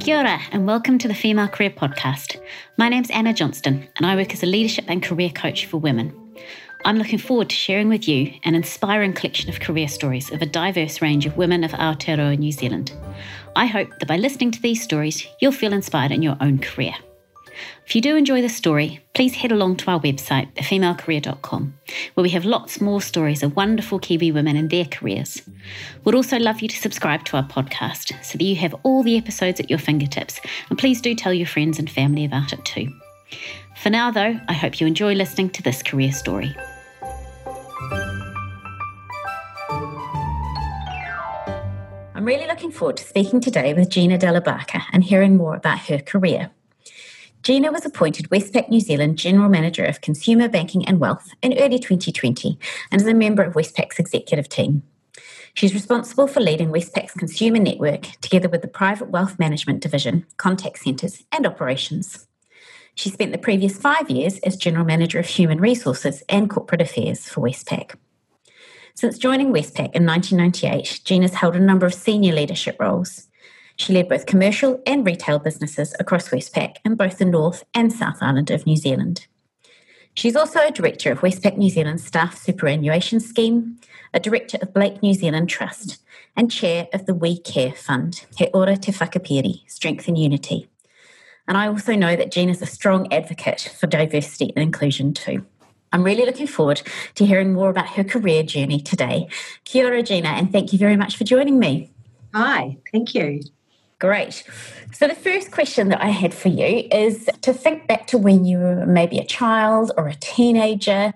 Kia ora, and welcome to the Female Career Podcast. My name's Anna Johnston, and I work as a leadership and career coach for women. I'm looking forward to sharing with you an inspiring collection of career stories of a diverse range of women of Aotearoa New Zealand. I hope that by listening to these stories, you'll feel inspired in your own career. If you do enjoy this story, please head along to our website, thefemalecareer.com, where we have lots more stories of wonderful Kiwi women and their careers. We'd also love you to subscribe to our podcast so that you have all the episodes at your fingertips, and please do tell your friends and family about it too. For now, though, I hope you enjoy listening to this career story. I'm really looking forward to speaking today with Gina Dellabarca and hearing more about her career. Gina was appointed Westpac New Zealand General Manager of Consumer Banking and Wealth in early 2020 and is a member of Westpac's executive team. She's responsible for leading Westpac's consumer network together with the private wealth management division, contact centres, and operations. She spent the previous five years as General Manager of Human Resources and Corporate Affairs for Westpac. Since joining Westpac in 1998, Gina's held a number of senior leadership roles. She led both commercial and retail businesses across Westpac in both the North and South Island of New Zealand. She's also a director of Westpac New Zealand Staff Superannuation Scheme, a director of Blake New Zealand Trust, and chair of the We Care Fund, He Ora Te Whakapiri, Strength and Unity. And I also know that Jean is a strong advocate for diversity and inclusion too. I'm really looking forward to hearing more about her career journey today. Kia ora, Gina, and thank you very much for joining me. Hi, thank you. Great. So, the first question that I had for you is to think back to when you were maybe a child or a teenager.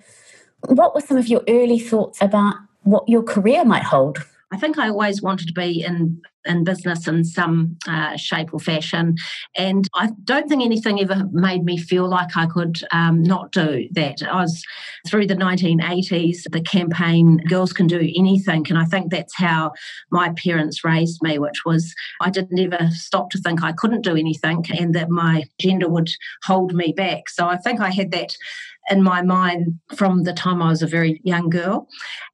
What were some of your early thoughts about what your career might hold? I think I always wanted to be in in business in some uh, shape or fashion, and I don't think anything ever made me feel like I could um, not do that. I was through the 1980s, the campaign "Girls Can Do Anything," and I think that's how my parents raised me, which was I didn't ever stop to think I couldn't do anything, and that my gender would hold me back. So I think I had that in my mind from the time I was a very young girl.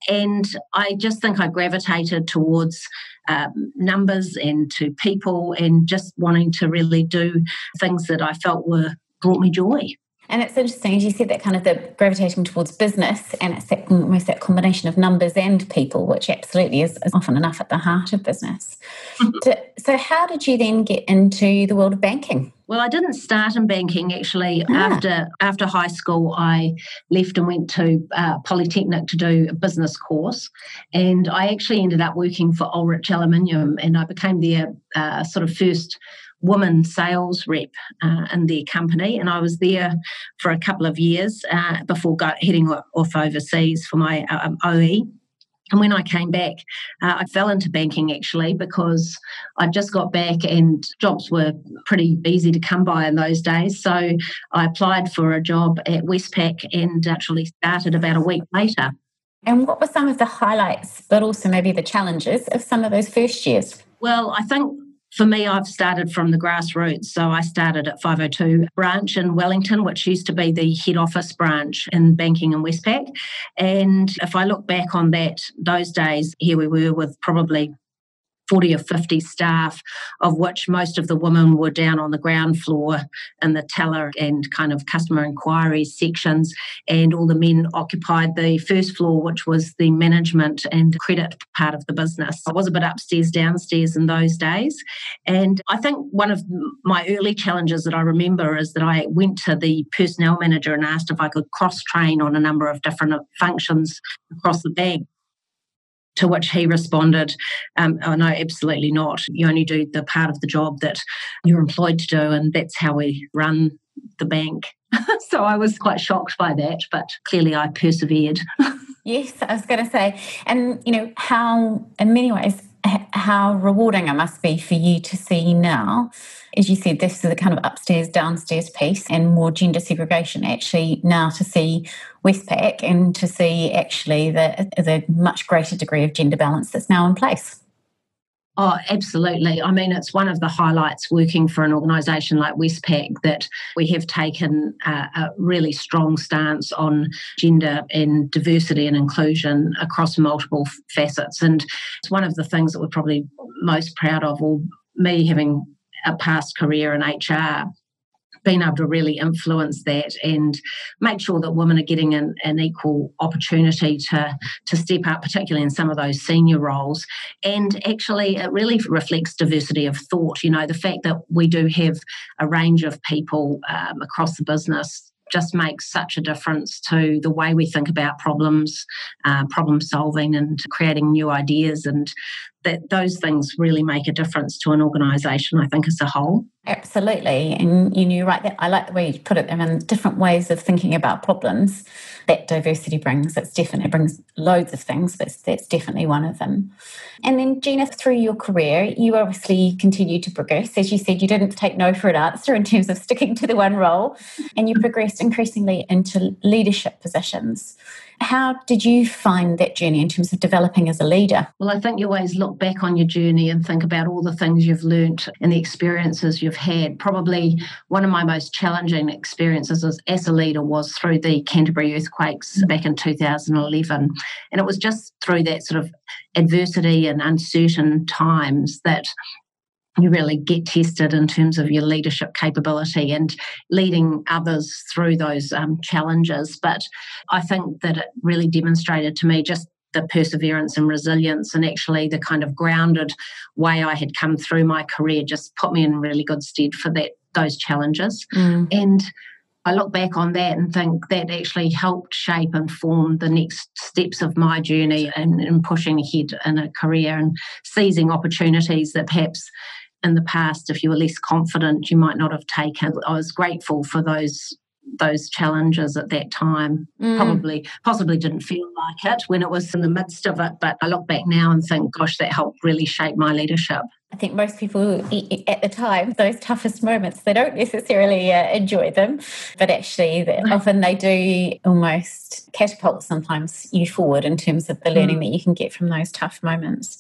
And I just think I gravitated towards um, numbers and to people and just wanting to really do things that I felt were brought me joy. And it's interesting, as you said, that kind of the gravitating towards business and it's that, almost that combination of numbers and people, which absolutely is, is often enough at the heart of business. Mm-hmm. so, so, how did you then get into the world of banking? Well, I didn't start in banking actually. Ah. After after high school, I left and went to uh, Polytechnic to do a business course, and I actually ended up working for Ullrich Aluminium, and I became their uh, sort of first woman sales rep uh, in their company, and I was there for a couple of years uh, before heading off overseas for my um, OE. And when I came back, uh, I fell into banking actually because I just got back and jobs were pretty easy to come by in those days. So I applied for a job at Westpac and actually started about a week later. And what were some of the highlights, but also maybe the challenges of some of those first years? Well, I think for me, I've started from the grassroots. So I started at 502 branch in Wellington, which used to be the head office branch in banking in Westpac. And if I look back on that, those days, here we were with probably 40 or 50 staff, of which most of the women were down on the ground floor in the teller and kind of customer inquiries sections, and all the men occupied the first floor, which was the management and credit part of the business. I was a bit upstairs, downstairs in those days. And I think one of my early challenges that I remember is that I went to the personnel manager and asked if I could cross train on a number of different functions across the bank. To which he responded, um, Oh, no, absolutely not. You only do the part of the job that you're employed to do, and that's how we run the bank. so I was quite shocked by that, but clearly I persevered. yes, I was going to say, and you know, how, in many ways, how rewarding it must be for you to see now. As you said, this is a kind of upstairs, downstairs piece and more gender segregation. Actually, now to see Westpac and to see actually the, the much greater degree of gender balance that's now in place. Oh, absolutely. I mean, it's one of the highlights working for an organisation like Westpac that we have taken a, a, really strong stance on gender and diversity and inclusion across multiple facets. And it's one of the things that we're probably most proud of, or me having a past career in HR, being able to really influence that and make sure that women are getting an, an equal opportunity to, to step up, particularly in some of those senior roles. And actually, it really reflects diversity of thought. You know, the fact that we do have a range of people um, across the business just makes such a difference to the way we think about problems, uh, problem solving, and creating new ideas. And that those things really make a difference to an organisation, I think, as a whole. Absolutely. And you know, right, there, I like the way you put it, there in different ways of thinking about problems that diversity brings. It's definitely, it brings loads of things, but that's definitely one of them. And then, Gina, through your career, you obviously continued to progress. As you said, you didn't take no for an answer in terms of sticking to the one role, and you progressed increasingly into leadership positions. How did you find that journey in terms of developing as a leader? Well, I think you always look back on your journey and think about all the things you've learnt and the experiences you've had. Probably one of my most challenging experiences as, as a leader was through the Canterbury earthquakes mm. back in 2011. And it was just through that sort of adversity and uncertain times that you really get tested in terms of your leadership capability and leading others through those um, challenges. But I think that it really demonstrated to me just the perseverance and resilience and actually the kind of grounded way I had come through my career just put me in really good stead for that those challenges. Mm. And I look back on that and think that actually helped shape and form the next steps of my journey and, and pushing ahead in a career and seizing opportunities that perhaps in the past, if you were less confident, you might not have taken. I was grateful for those those challenges at that time. Mm. Probably, possibly didn't feel like it when it was in the midst of it, but I look back now and think, gosh, that helped really shape my leadership. I think most people at the time, those toughest moments, they don't necessarily uh, enjoy them, but actually, often they do almost catapult sometimes you forward in terms of the learning mm. that you can get from those tough moments.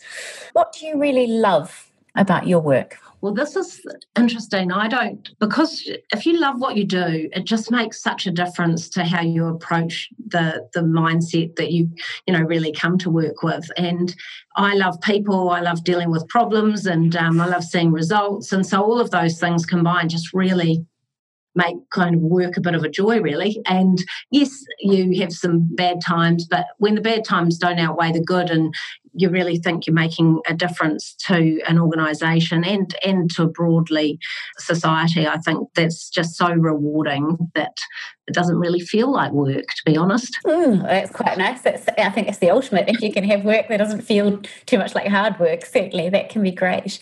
What do you really love about your work? Well, this is interesting. I don't, because if you love what you do, it just makes such a difference to how you approach the, the mindset that you, you know, really come to work with. And I love people, I love dealing with problems, and um, I love seeing results. And so all of those things combined just really make kind of work a bit of a joy, really. And yes, you have some bad times, but when the bad times don't outweigh the good and you really think you're making a difference to an organisation and and to broadly society. I think that's just so rewarding that it doesn't really feel like work, to be honest. Mm, that's quite nice. That's, I think it's the ultimate. If you can have work that doesn't feel too much like hard work, certainly that can be great.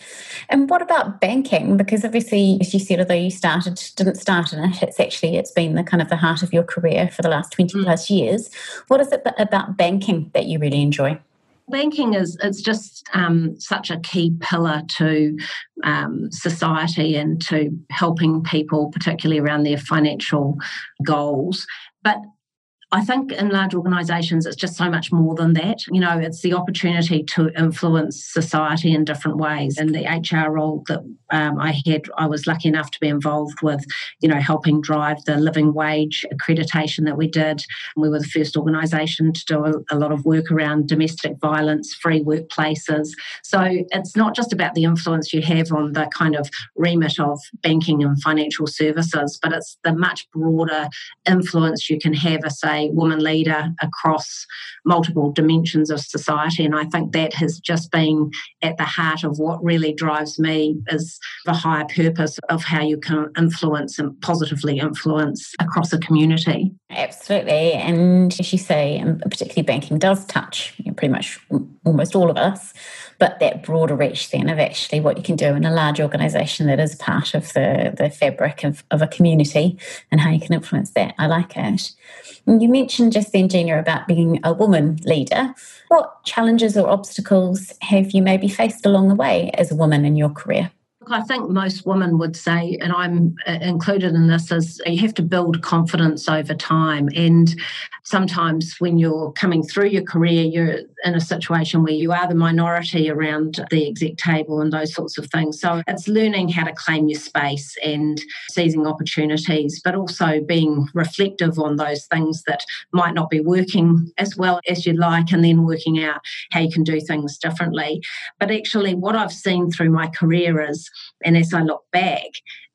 And what about banking? Because obviously, as you said, although you started didn't start in it, it's actually it's been the kind of the heart of your career for the last twenty mm. plus years. What is it about banking that you really enjoy? Banking is it's just um, such a key pillar to um, society and to helping people, particularly around their financial goals. But I think in large organisations, it's just so much more than that. You know, it's the opportunity to influence society in different ways. And the HR role that um, I had, I was lucky enough to be involved with, you know, helping drive the living wage accreditation that we did. We were the first organisation to do a, a lot of work around domestic violence, free workplaces. So it's not just about the influence you have on the kind of remit of banking and financial services, but it's the much broader influence you can have, woman leader across multiple dimensions of society. And I think that has just been at the heart of what really drives me is the higher purpose of how you can influence and positively influence across a community. Absolutely. And as you say, and particularly banking does touch you know, pretty much almost all of us but that broader reach then of actually what you can do in a large organisation that is part of the, the fabric of, of a community and how you can influence that. I like it. You mentioned just then, Gina, about being a woman leader. What challenges or obstacles have you maybe faced along the way as a woman in your career? I think most women would say, and I'm uh, included in this, is you have to build confidence over time. And sometimes when you're coming through your career, you're in a situation where you are the minority around the exec table and those sorts of things. So it's learning how to claim your space and seizing opportunities, but also being reflective on those things that might not be working as well as you'd like, and then working out how you can do things differently. But actually, what I've seen through my career is and as I look back,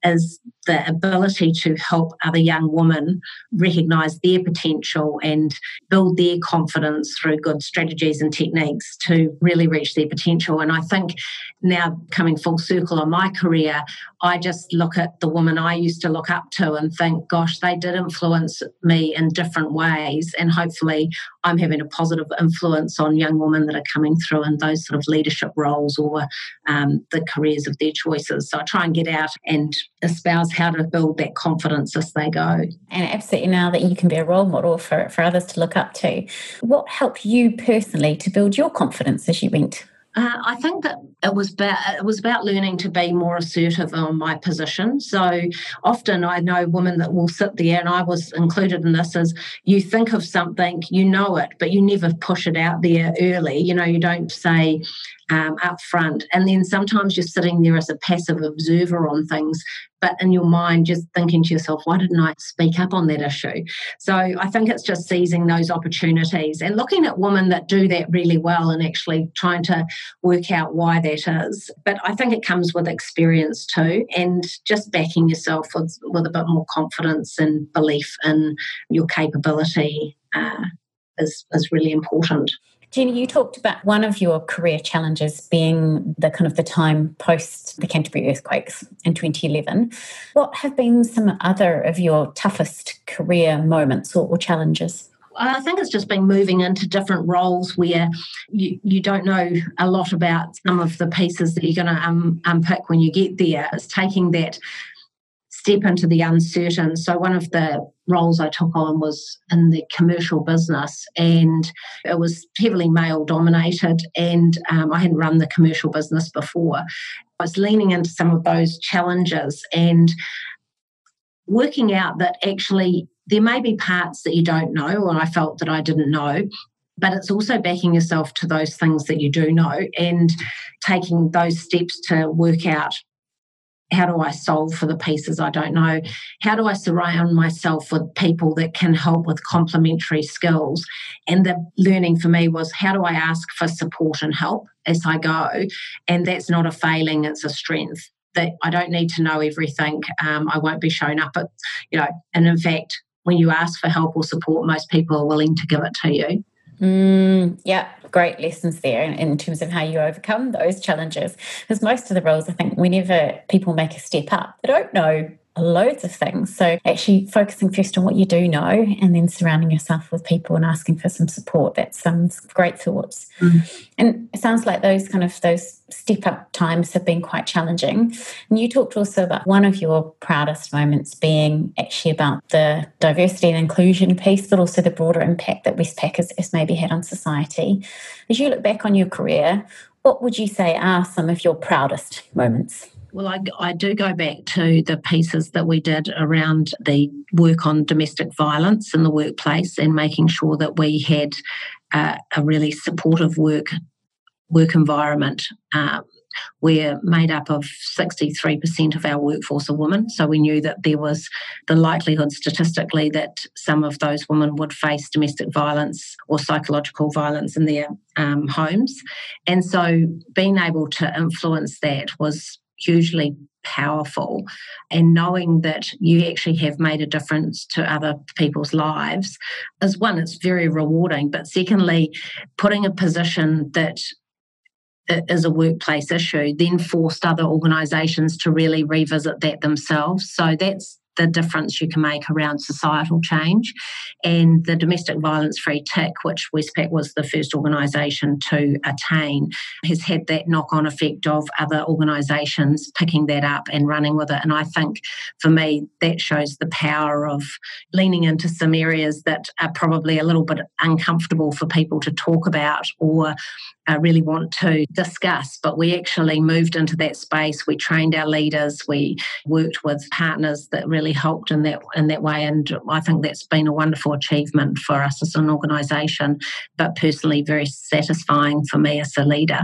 is the ability to help other young women recognize their potential and build their confidence through good strategies and techniques to really reach their potential. And I think now coming full circle on my career, I just look at the woman I used to look up to and think, gosh, they did influence me in different ways. And hopefully, I'm having a positive influence on young women that are coming through in those sort of leadership roles or um, the careers of their choices. So I try and get out and espouse how to build that confidence as they go. And absolutely now that you can be a role model for, for others to look up to, what helped you personally to build your confidence as you went? Uh, I think that it was about it was about learning to be more assertive on my position. So often I know women that will sit there, and I was included in this. Is you think of something, you know it, but you never push it out there early. You know, you don't say, um, up front. And then sometimes you're sitting there as a passive observer on things, but in your mind, just thinking to yourself, why didn't I speak up on that issue? So I think it's just seizing those opportunities and looking at women that do that really well and actually trying to work out why that is. But I think it comes with experience too, and just backing yourself with, with a bit more confidence and belief in your capability. Uh, is, is really important. Gina, you talked about one of your career challenges being the kind of the time post the Canterbury earthquakes in 2011. What have been some other of your toughest career moments or, or challenges? I think it's just been moving into different roles where you, you don't know a lot about some of the pieces that you're going to um, unpick when you get there. It's taking that step into the uncertain. So, one of the roles I took on was in the commercial business, and it was heavily male dominated, and um, I hadn't run the commercial business before. I was leaning into some of those challenges and working out that actually there may be parts that you don't know, or I felt that I didn't know, but it's also backing yourself to those things that you do know and taking those steps to work out how do I solve for the pieces I don't know? How do I surround myself with people that can help with complementary skills? And the learning for me was how do I ask for support and help as I go? And that's not a failing, it's a strength. That I don't need to know everything. Um, I won't be shown up at, you know, and in fact, when you ask for help or support, most people are willing to give it to you. Mm, yeah, great lessons there in, in, terms of how you overcome those challenges. Because most of the roles, I think, whenever people make a step up, they don't know loads of things. So actually focusing first on what you do know and then surrounding yourself with people and asking for some support. That's some great thoughts. Mm. And it sounds like those kind of those step up times have been quite challenging. And you talked also about one of your proudest moments being actually about the diversity and inclusion piece, but also the broader impact that Westpac has, has maybe had on society. As you look back on your career, what would you say are some of your proudest moments? Well, I, I do go back to the pieces that we did around the work on domestic violence in the workplace and making sure that we had uh, a really supportive work work environment. Um, we're made up of 63% of our workforce are women. So we knew that there was the likelihood statistically that some of those women would face domestic violence or psychological violence in their um, homes. And so being able to influence that was hugely powerful. And knowing that you actually have made a difference to other people's lives is one it's very rewarding but secondly putting a position that is a workplace issue then forced other organizations to really revisit that themselves. So that's the difference you can make around societal change. And the domestic violence free tick, which Westpac was the first organisation to attain, has had that knock on effect of other organisations picking that up and running with it. And I think for me, that shows the power of leaning into some areas that are probably a little bit uncomfortable for people to talk about or uh, really want to discuss. But we actually moved into that space. We trained our leaders. We worked with partners that really helped in that in that way. And I think that's been a wonderful achievement for us as an organisation, but personally very satisfying for me as a leader.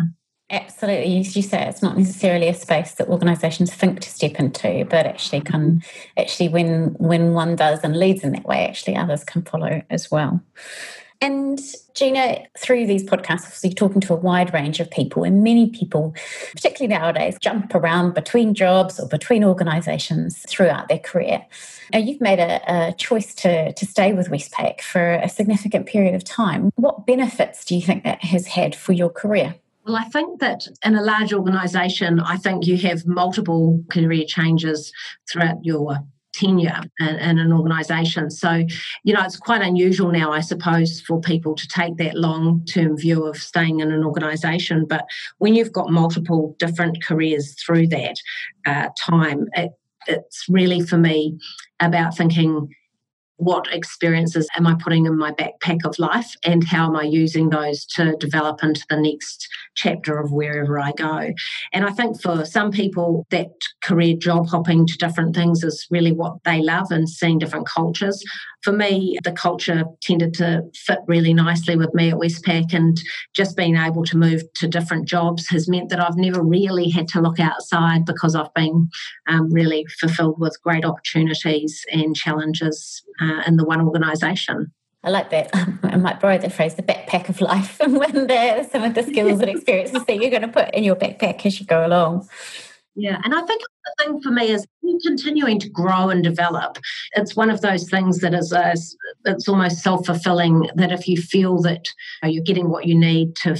Absolutely. As you say, it's not necessarily a space that organisations think to step into, but actually can actually when when one does and leads in that way, actually others can follow as well. And Gina, through these podcasts, you're talking to a wide range of people, and many people, particularly nowadays, jump around between jobs or between organisations throughout their career. Now, you've made a, a, choice to, to stay with Westpac for a significant period of time. What benefits do you think that has had for your career? Well, I think that in a large organisation, I think you have multiple career changes throughout your tenure in, an organisation. So, you know, it's quite unusual now, I suppose, for people to take that long term view of staying in an organisation. But when you've got multiple different careers through that uh, time, it, it's really for me about thinking what experiences am I putting in my backpack of life and how am I using those to develop into the next chapter of wherever I go. And I think for some people, that career job hopping to different things is really what they love and seeing different cultures. For me, the culture tended to fit really nicely with me at Westpac, and just being able to move to different jobs has meant that I've never really had to look outside because I've been um, really fulfilled with great opportunities and challenges uh, in the one organisation. I like that. I might borrow the phrase the backpack of life and when there's some of the skills and experiences that you're going to put in your backpack as you go along. Yeah, and I think the thing for me is continuing to grow and develop. It's one of those things that is a, it's almost self fulfilling. That if you feel that you're getting what you need to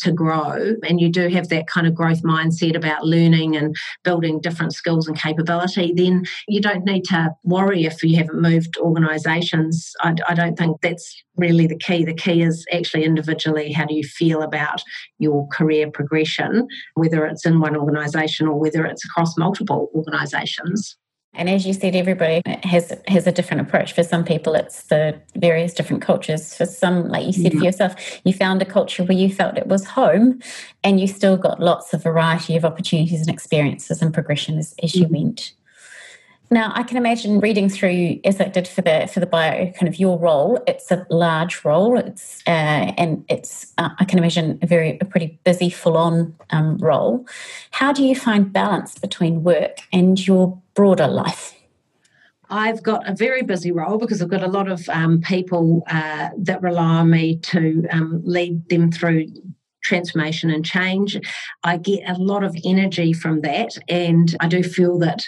to grow and you do have that kind of growth mindset about learning and building different skills and capability, then you don't need to worry if you haven't moved organisations. I, I don't think that's really the key. The key is actually individually how do you feel about your career progression, whether it's in one organisation or whether it's across multiple organisations. And as you said, everybody has has a different approach. For some people, it's the various different cultures. For some, like you said for yourself, you found a culture where you felt it was home, and you still got lots of variety of opportunities and experiences and progression as, as you mm-hmm. went. Now, I can imagine reading through, as I did for the for the bio, kind of your role. It's a large role. It's uh, and it's uh, I can imagine a very a pretty busy, full on um, role. How do you find balance between work and your broader life? I've got a very busy role because I've got a lot of um, people uh, that rely on me to um, lead them through transformation and change. I get a lot of energy from that, and I do feel that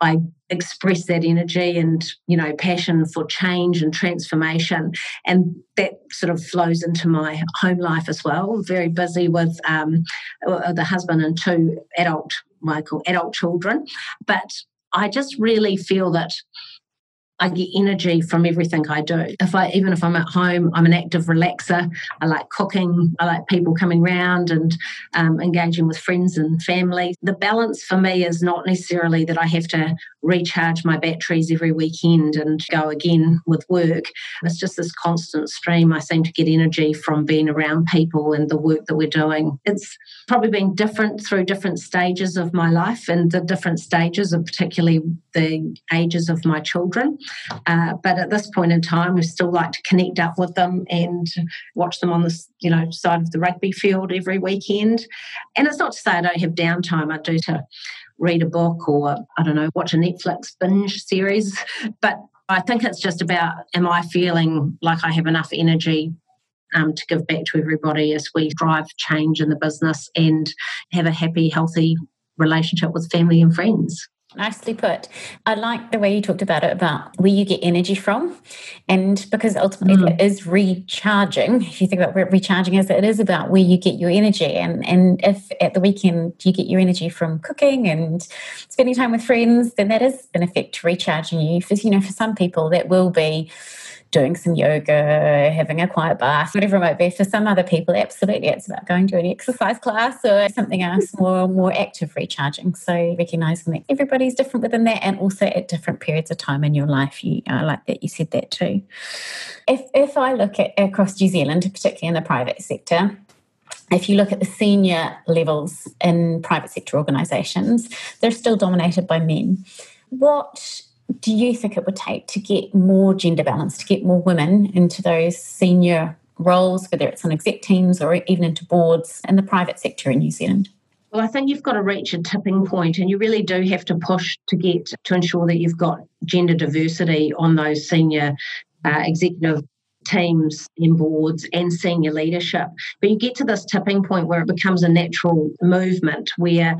I express that energy and you know passion for change and transformation, and that sort of flows into my home life as well. I'm very busy with um, uh, the husband and two adult, call adult children, but I just really feel that I get energy from everything I do. If I even if I'm at home, I'm an active relaxer. I like cooking. I like people coming round and um, engaging with friends and family. The balance for me is not necessarily that I have to recharge my batteries every weekend and go again with work. It's just this constant stream. I seem to get energy from being around people and the work that we're doing. It's probably been different through different stages of my life and the different stages of particularly the ages of my children. Uh, but at this point in time, we still like to connect up with them and watch them on the you know side of the rugby field every weekend. And it's not to say I don't have downtime. I do to read a book or I don't know watch a Netflix binge series, but I think it's just about am I feeling like I have enough energy um, to give back to everybody as we drive change in the business and have a happy, healthy relationship with family and friends. Nicely put. I like the way you talked about it about where you get energy from. And because ultimately mm. it is recharging, if you think about what recharging is, it is about where you get your energy. And and if at the weekend you get your energy from cooking and spending time with friends, then that is in effect recharging you. For you know, for some people that will be doing some yoga, having a quiet bath, whatever it might be. For some other people, absolutely, it's about going to an exercise class or something else more more active recharging. So recognizing that everybody's different within that, and also at different periods of time in your life. You, I like that you said that too. If if I look at across New Zealand, particularly in the private sector, if you look at the senior levels in private sector organisations, they're still dominated by men. What do you think it would take to get more gender balance, to get more women into those senior roles, whether it's on exec teams or even into boards in the private sector in New Zealand? Well, I think you've got to reach a tipping point, and you really do have to push to get to ensure that you've got gender diversity on those senior uh, executive teams and boards and senior leadership. But you get to this tipping point where it becomes a natural movement where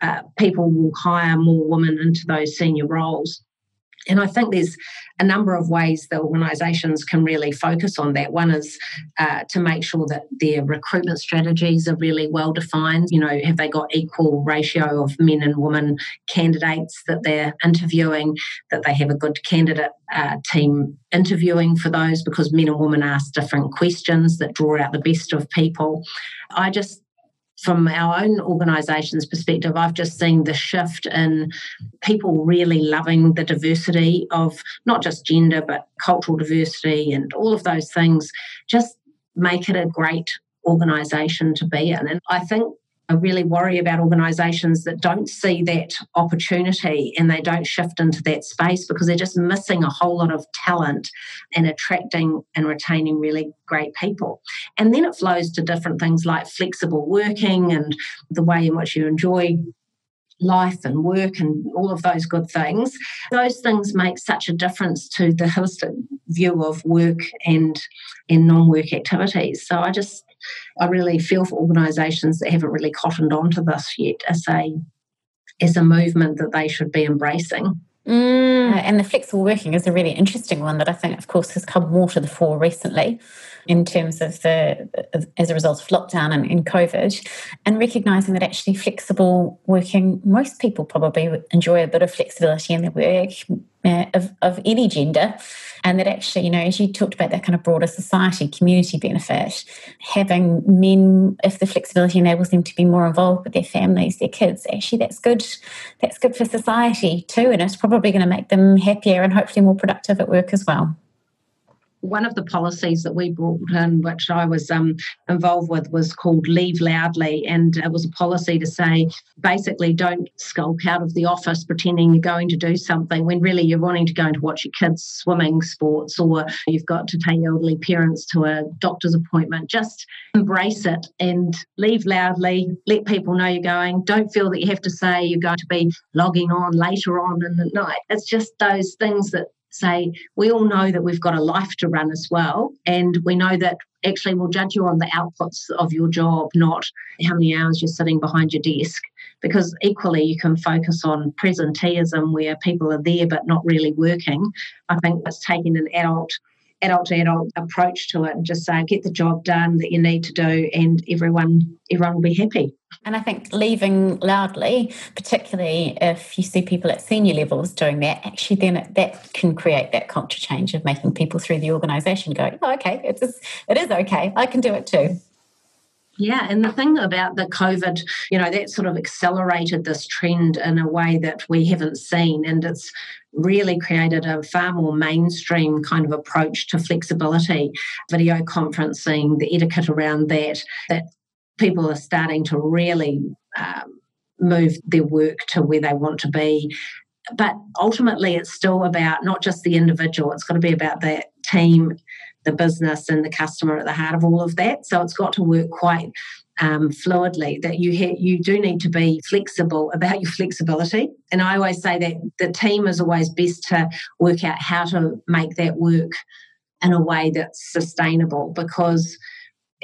uh, people will hire more women into those senior roles. And I think there's a number of ways that organisations can really focus on that. One is uh, to make sure that their recruitment strategies are really well defined. You know, have they got equal ratio of men and women candidates that they're interviewing, that they have a good candidate uh, team interviewing for those because men and women ask different questions that draw out the best of people. I just from our own organisation's perspective, I've just seen the shift in people really loving the diversity of not just gender, but cultural diversity and all of those things just make it a great organisation to be in. And I think I really worry about organisations that don't see that opportunity and they don't shift into that space because they're just missing a whole lot of talent and attracting and retaining really great people. And then it flows to different things like flexible working and the way in which you enjoy life and work and all of those good things. Those things make such a difference to the holistic view of work and and non-work activities. So I just I really feel for organisations that haven't really cottoned on to this yet as a as a movement that they should be embracing. Mm, and the flexible working is a really interesting one that I think, of course, has come more to the fore recently in terms of the as a result of lockdown and, in COVID, and recognizing that actually flexible working, most people probably enjoy a bit of flexibility in their work uh, of, of any gender, and that actually, you know, as you talked about that kind of broader society community benefit, having men, if the flexibility enables them to be more involved with their families, their kids, actually that's good. That's good for society too, and it's probably going to make them happier and hopefully more productive at work as well one of the policies that we brought in, which I was um, involved with, was called Leave Loudly. And it was a policy to say basically don't skulk out of the office pretending you're going to do something when really you're wanting to go and watch your kids' swimming sports or you've got to take elderly parents to a doctor's appointment. Just embrace it and leave loudly. Let people know you're going. Don't feel that you have to say you're going to be logging on later on in the night. It's just those things that say we all know that we've got a life to run as well. And we know that actually we'll judge you on the outputs of your job not how many hours you're sitting behind your desk. Because equally you can focus on presenteeism where people are there but not really working. I think it's taking an adult adult to adult approach to it and just say get the job done that you need to do and everyone everyone will be happy and I think leaving loudly, particularly if you see people at senior levels doing that, actually then that can create that culture change of making people through the organisation go, oh, okay, it's it is okay, I can do it too. Yeah, and the thing about the COVID, you know, that sort of accelerated this trend in a way that we haven't seen. And it's really created a far more mainstream kind of approach to flexibility, video conferencing, the etiquette around that, that people are starting to really um, move their work to where they want to be. But ultimately, it's still about not just the individual, it's got to be about the team, the business, and the customer at the heart of all of that. So it's got to work quite um, fluidly that you ha- you do need to be flexible about your flexibility and i always say that the team is always best to work out how to make that work in a way that's sustainable because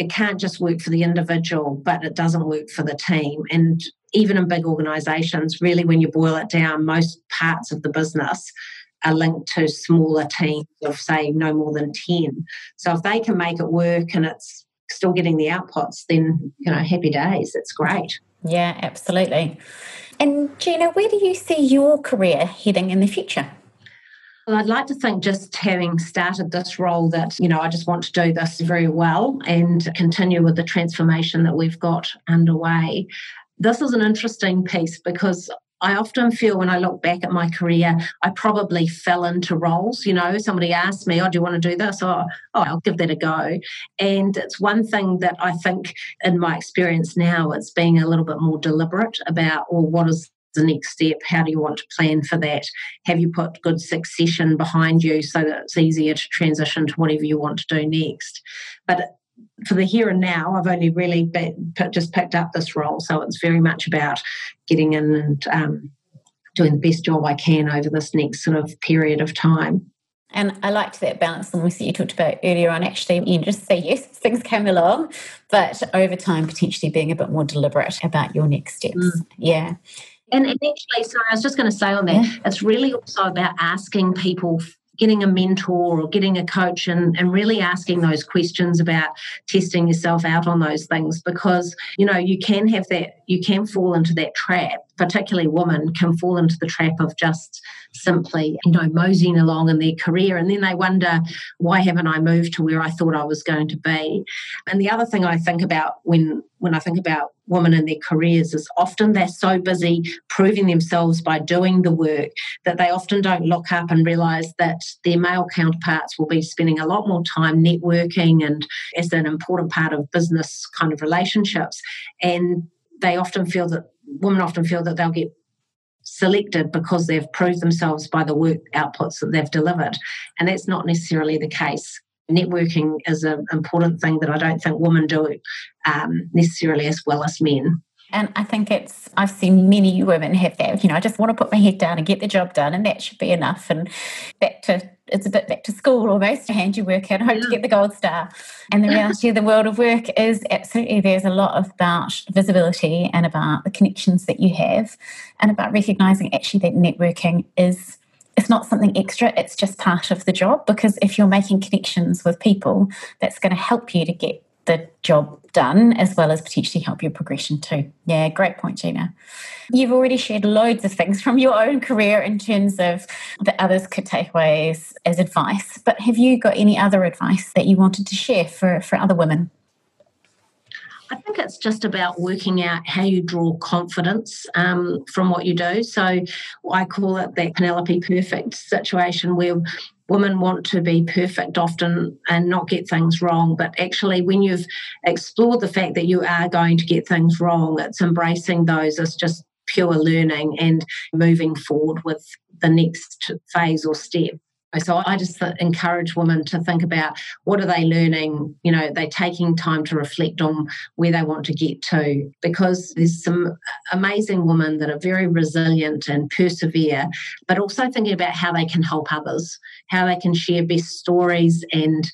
it can't just work for the individual, but it doesn't work for the team. And even in big organizations, really, when you boil it down, most parts of the business are linked to smaller teams of, say, no more than 10. So if they can make it work and it's still getting the outputs, then, you know, happy days. It's great. Yeah, absolutely. And Gina, where do you see your career heading in the future? Well, I'd like to think just having started this role that, you know, I just want to do this very well and continue with the transformation that we've got underway. This is an interesting piece because I often feel when I look back at my career, I probably fell into roles. You know, somebody asked me, Oh, do you want to do this? Or, Oh, I'll give that a go. And it's one thing that I think in my experience now, it's being a little bit more deliberate about, well, what is the next step? How do you want to plan for that? Have you put good succession behind you so that it's easier to transition to whatever you want to do next? But for the here and now, I've only really been, just picked up this role. So it's very much about getting in and um, doing the best job I can over this next sort of period of time. And I liked that balance almost that you talked about earlier on. Actually, you just say yes, things came along, but over time, potentially being a bit more deliberate about your next steps. Mm. Yeah. And, and actually, sorry, I was just going to say on that, yeah. it's really also about asking people getting a mentor or getting a coach and, and really asking those questions about testing yourself out on those things because you know you can have that you can fall into that trap particularly women can fall into the trap of just simply you know moseying along in their career. And then they wonder why haven't i moved to where i thought i was going to be? And the other thing i think about when when i think about women in their careers is often they're so busy proving themselves by doing the work that they often don't look up and realize that their male counterparts will be spending a lot more time networking and as an important part of business kind of relationships. And they often feel that women often feel that they'll get selected because they've proved themselves by the work outputs that they've delivered. And that's not necessarily the case. Networking is an important thing that I don't think women do um, necessarily as well as men. And I think it's, I've seen many women have that, you know, I just want to put my head down and get the job done, and that should be enough. And back to, it's a bit back to school almost, to hand your work in, hope yeah. to get the gold star. And the reality of the world of work is absolutely there's a lot about visibility and about the connections that you have, and about recognizing actually that networking is it's not something extra, it's just part of the job. Because if you're making connections with people, that's going to help you to get the job done as well as potentially help your progression too. Yeah, great point, Gina. You've already shared loads of things from your own career in terms of that others could take away as, as advice, but have you got any other advice that you wanted to share for, for other women? I think it's just about working out how you draw confidence um, from what you do. So I call it that Penelope perfect situation where women want to be perfect often and not get things wrong. But actually, when you've explored the fact that you are going to get things wrong, it's embracing those as just pure learning and moving forward with the next phase or step. So I just encourage women to think about what are they learning? You know, they're taking time to reflect on where they want to get to because there's some amazing women that are very resilient and persevere, but also thinking about how they can help others, how they can share best stories and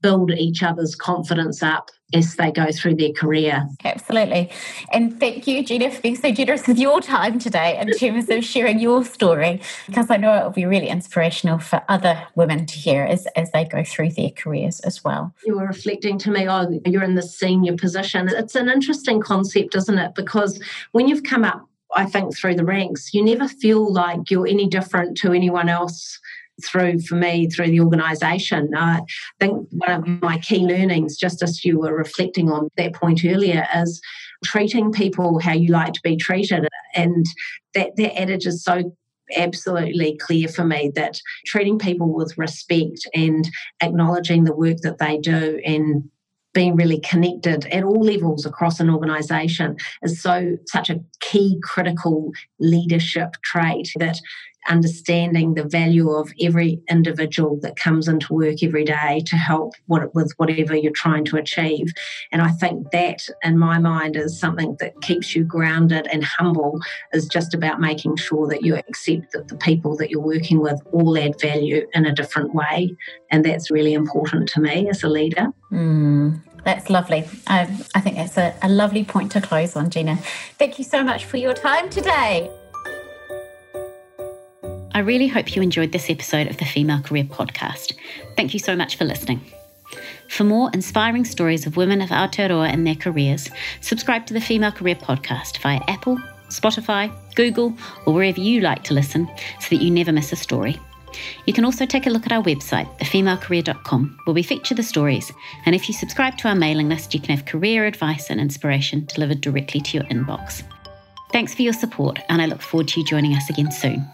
build each other's confidence up as they go through their career. Absolutely. And thank you, Gina, for being so generous with your time today in terms of sharing your story, because I know it will be really inspirational for other women to hear as, as they go through their careers as well. You were reflecting to me, oh, you're in the senior position. It's an interesting concept, isn't it? Because when you've come up, I think, through the ranks, you never feel like you're any different to anyone else through for me through the organisation. I think one of my key learnings, just as you were reflecting on that point earlier, is treating people how you like to be treated, and that that adage is so absolutely clear for me that treating people with respect and acknowledging the work that they do and being really connected at all levels across an organization is so such a key critical leadership trait that understanding the value of every individual that comes into work every day to help what, with whatever you're trying to achieve. And I think that, in my mind, is something that keeps you grounded and humble, is just about making sure that you accept that the people that you're working with all add value in a different way. And that's really important to me as a leader. Mm, that's lovely. I, I think that's a, a lovely point to close on, Gina. Thank you so much for your time today. I really hope you enjoyed this episode of the Female Career Podcast. Thank you so much for listening. For more inspiring stories of women of Aotearoa and their careers, subscribe to the Female Career Podcast via Apple, Spotify, Google, or wherever you like to listen so that you never miss a story. You can also take a look at our website, thefemalecareer.com, where we feature the stories. And if you subscribe to our mailing list, you can have career advice and inspiration delivered directly to your inbox. Thanks for your support, and I look forward to you joining us again soon.